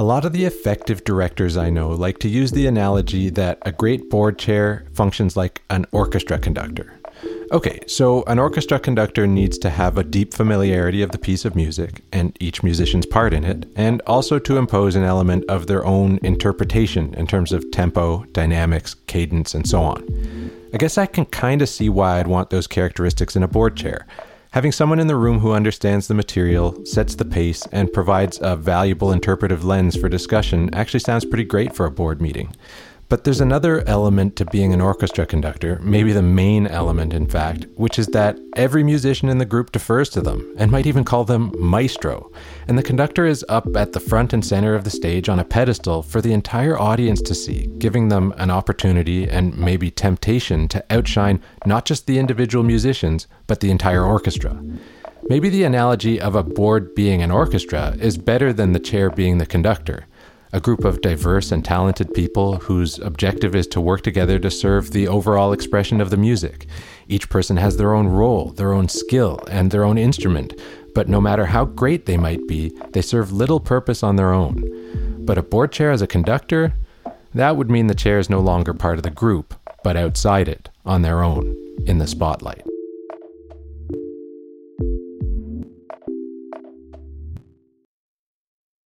A lot of the effective directors I know like to use the analogy that a great board chair functions like an orchestra conductor. Okay, so an orchestra conductor needs to have a deep familiarity of the piece of music and each musician's part in it, and also to impose an element of their own interpretation in terms of tempo, dynamics, cadence, and so on. I guess I can kind of see why I'd want those characteristics in a board chair. Having someone in the room who understands the material, sets the pace, and provides a valuable interpretive lens for discussion actually sounds pretty great for a board meeting. But there's another element to being an orchestra conductor, maybe the main element, in fact, which is that every musician in the group defers to them and might even call them maestro. And the conductor is up at the front and center of the stage on a pedestal for the entire audience to see, giving them an opportunity and maybe temptation to outshine not just the individual musicians, but the entire orchestra. Maybe the analogy of a board being an orchestra is better than the chair being the conductor a group of diverse and talented people whose objective is to work together to serve the overall expression of the music. Each person has their own role, their own skill, and their own instrument, but no matter how great they might be, they serve little purpose on their own. But a board chair as a conductor, that would mean the chair is no longer part of the group, but outside it, on their own, in the spotlight.